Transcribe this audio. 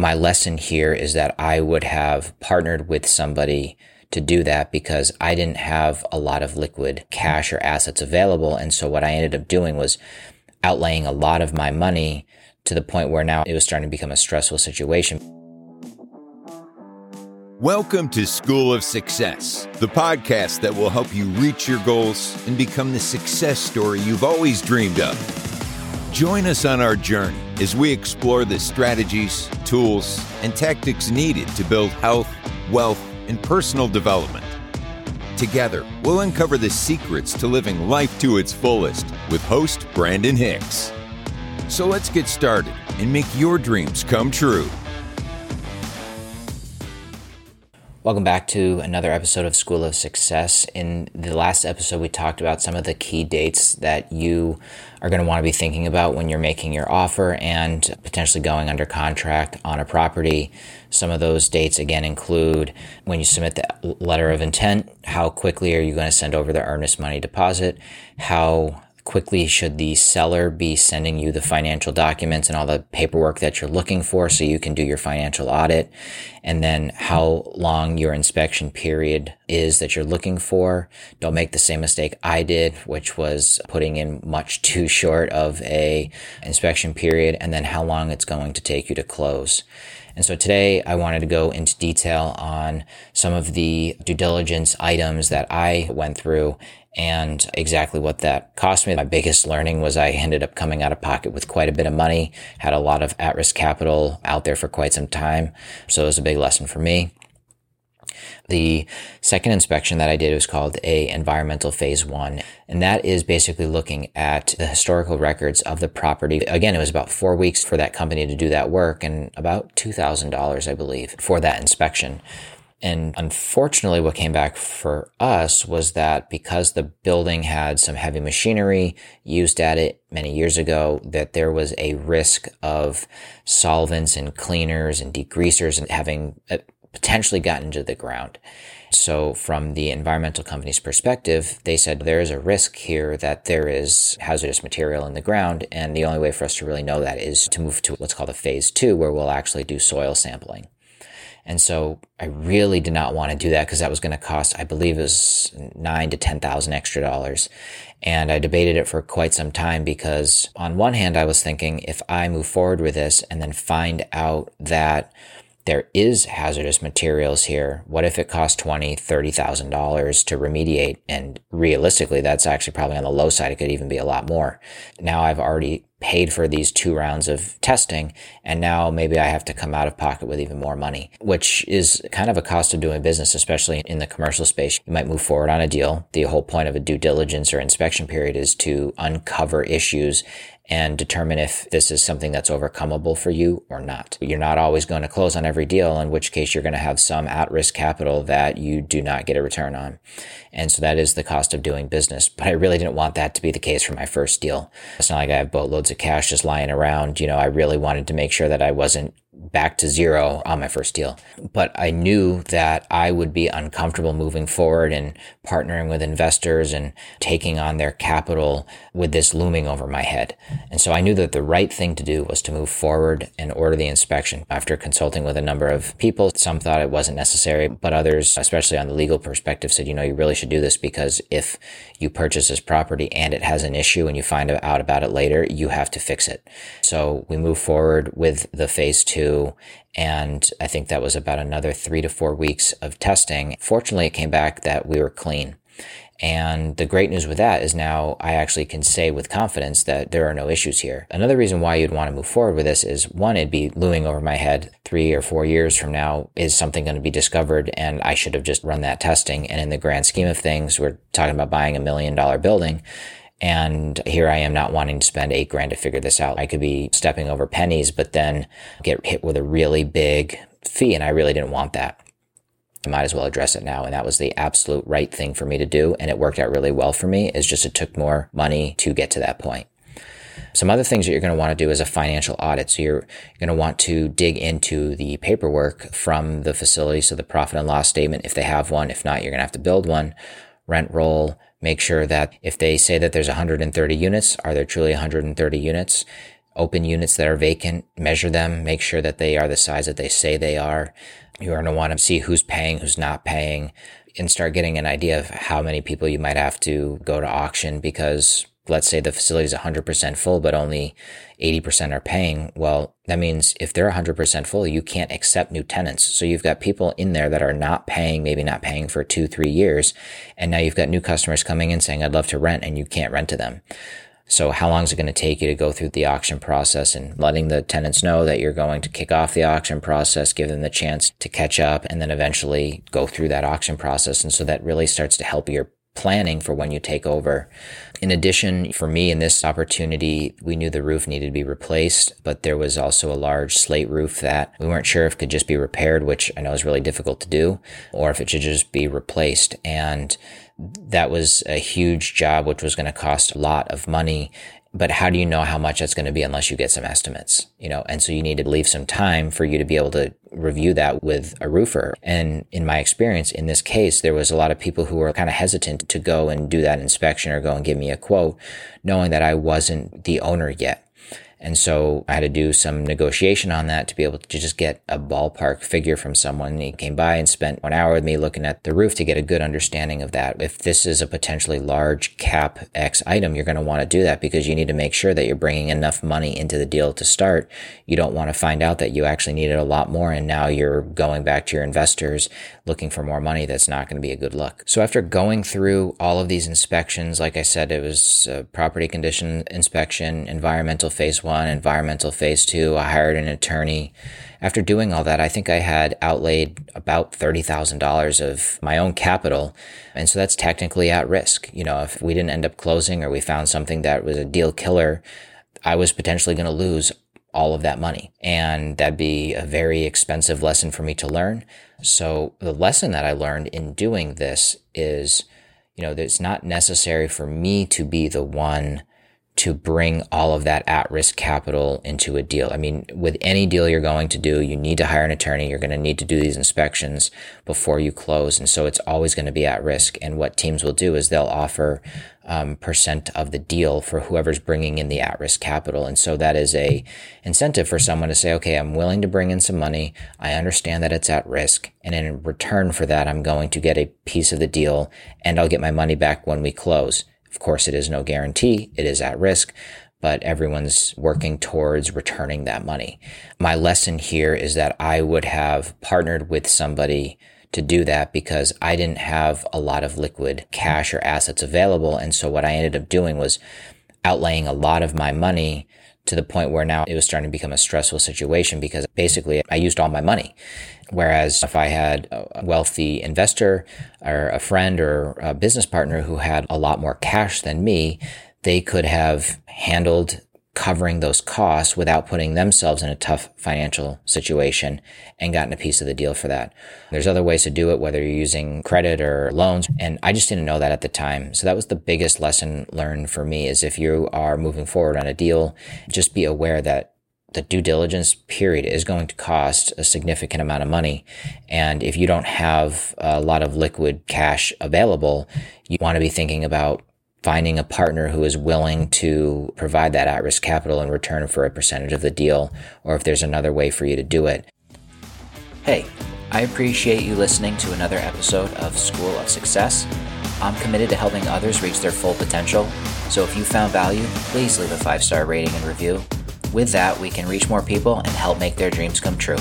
my lesson here is that I would have partnered with somebody to do that because I didn't have a lot of liquid cash or assets available. And so what I ended up doing was outlaying a lot of my money to the point where now it was starting to become a stressful situation. Welcome to School of Success, the podcast that will help you reach your goals and become the success story you've always dreamed of. Join us on our journey as we explore the strategies, tools, and tactics needed to build health, wealth, and personal development. Together, we'll uncover the secrets to living life to its fullest with host Brandon Hicks. So let's get started and make your dreams come true. Welcome back to another episode of School of Success. In the last episode, we talked about some of the key dates that you are going to want to be thinking about when you're making your offer and potentially going under contract on a property. Some of those dates, again, include when you submit the letter of intent, how quickly are you going to send over the earnest money deposit, how quickly should the seller be sending you the financial documents and all the paperwork that you're looking for so you can do your financial audit? And then how long your inspection period is that you're looking for? Don't make the same mistake i did which was putting in much too short of a inspection period and then how long it's going to take you to close. And so today I wanted to go into detail on some of the due diligence items that I went through and exactly what that cost me. My biggest learning was I ended up coming out of pocket with quite a bit of money, had a lot of at risk capital out there for quite some time. So it was a big lesson for me. The second inspection that I did was called a environmental phase one. And that is basically looking at the historical records of the property. Again, it was about four weeks for that company to do that work and about $2,000, I believe, for that inspection. And unfortunately, what came back for us was that because the building had some heavy machinery used at it many years ago, that there was a risk of solvents and cleaners and degreasers and having uh, potentially gotten into the ground. So from the environmental company's perspective, they said there is a risk here that there is hazardous material in the ground. And the only way for us to really know that is to move to what's called a phase two, where we'll actually do soil sampling. And so I really did not want to do that because that was going to cost, I believe it was nine to 10,000 extra dollars. And I debated it for quite some time because on one hand, I was thinking if I move forward with this and then find out that there is hazardous materials here. What if it costs twenty, thirty thousand dollars to remediate? And realistically, that's actually probably on the low side. It could even be a lot more. Now I've already paid for these two rounds of testing and now maybe I have to come out of pocket with even more money, which is kind of a cost of doing business, especially in the commercial space. You might move forward on a deal. The whole point of a due diligence or inspection period is to uncover issues and determine if this is something that's overcomable for you or not. You're not always going to close on every deal, in which case you're going to have some at risk capital that you do not get a return on. And so that is the cost of doing business. But I really didn't want that to be the case for my first deal. It's not like I have boatloads of cash just lying around. You know, I really wanted to make sure that I wasn't back to zero on my first deal. But I knew that I would be uncomfortable moving forward and partnering with investors and taking on their capital with this looming over my head. And so I knew that the right thing to do was to move forward and order the inspection. After consulting with a number of people, some thought it wasn't necessary, but others, especially on the legal perspective, said, you know, you really should do this because if you purchase this property and it has an issue and you find out about it later, you have to fix it. So we move forward with the phase two and I think that was about another three to four weeks of testing. Fortunately, it came back that we were clean. And the great news with that is now I actually can say with confidence that there are no issues here. Another reason why you'd want to move forward with this is one, it'd be looming over my head three or four years from now. Is something going to be discovered? And I should have just run that testing. And in the grand scheme of things, we're talking about buying a million dollar building. And here I am not wanting to spend eight grand to figure this out. I could be stepping over pennies, but then get hit with a really big fee. And I really didn't want that. I might as well address it now. And that was the absolute right thing for me to do. And it worked out really well for me. It's just it took more money to get to that point. Some other things that you're going to want to do is a financial audit. So you're going to want to dig into the paperwork from the facility. So the profit and loss statement, if they have one. If not, you're going to have to build one. Rent roll, Make sure that if they say that there's 130 units, are there truly 130 units? open units that are vacant, measure them, make sure that they are the size that they say they are. You're going to want to see who's paying, who's not paying, and start getting an idea of how many people you might have to go to auction because let's say the facility is 100% full, but only 80% are paying. Well, that means if they're 100% full, you can't accept new tenants. So you've got people in there that are not paying, maybe not paying for two, three years. And now you've got new customers coming in saying, I'd love to rent and you can't rent to them. So how long is it going to take you to go through the auction process and letting the tenants know that you're going to kick off the auction process, give them the chance to catch up and then eventually go through that auction process. And so that really starts to help your planning for when you take over. In addition, for me in this opportunity, we knew the roof needed to be replaced, but there was also a large slate roof that we weren't sure if could just be repaired, which I know is really difficult to do, or if it should just be replaced. And that was a huge job, which was going to cost a lot of money. But how do you know how much that's going to be unless you get some estimates, you know? And so you need to leave some time for you to be able to review that with a roofer. And in my experience, in this case, there was a lot of people who were kind of hesitant to go and do that inspection or go and give me a quote, knowing that I wasn't the owner yet. And so I had to do some negotiation on that to be able to just get a ballpark figure from someone. He came by and spent one hour with me looking at the roof to get a good understanding of that. If this is a potentially large cap X item, you're going to want to do that because you need to make sure that you're bringing enough money into the deal to start. You don't want to find out that you actually needed a lot more and now you're going back to your investors looking for more money. That's not going to be a good look. So after going through all of these inspections, like I said, it was property condition inspection, environmental phase one, environmental phase two. I hired an attorney. After doing all that, I think I had outlaid about $30,000 of my own capital. And so that's technically at risk. You know, if we didn't end up closing or we found something that was a deal killer, I was potentially going to lose all of that money. And that'd be a very expensive lesson for me to learn. So the lesson that I learned in doing this is, you know, that it's not necessary for me to be the one to bring all of that at risk capital into a deal. I mean, with any deal you're going to do, you need to hire an attorney. You're going to need to do these inspections before you close. And so it's always going to be at risk. And what teams will do is they'll offer um, percent of the deal for whoever's bringing in the at risk capital. And so that is a incentive for someone to say, okay, I'm willing to bring in some money. I understand that it's at risk. And in return for that, I'm going to get a piece of the deal and I'll get my money back when we close. Of course, it is no guarantee. It is at risk, but everyone's working towards returning that money. My lesson here is that I would have partnered with somebody to do that because I didn't have a lot of liquid cash or assets available. And so what I ended up doing was outlaying a lot of my money to the point where now it was starting to become a stressful situation because basically I used all my money. Whereas if I had a wealthy investor or a friend or a business partner who had a lot more cash than me, they could have handled covering those costs without putting themselves in a tough financial situation and gotten a piece of the deal for that. There's other ways to do it, whether you're using credit or loans. And I just didn't know that at the time. So that was the biggest lesson learned for me is if you are moving forward on a deal, just be aware that the due diligence period is going to cost a significant amount of money. And if you don't have a lot of liquid cash available, you want to be thinking about finding a partner who is willing to provide that at risk capital in return for a percentage of the deal, or if there's another way for you to do it. Hey, I appreciate you listening to another episode of School of Success. I'm committed to helping others reach their full potential, so if you found value, please leave a five star rating and review. With that, we can reach more people and help make their dreams come true.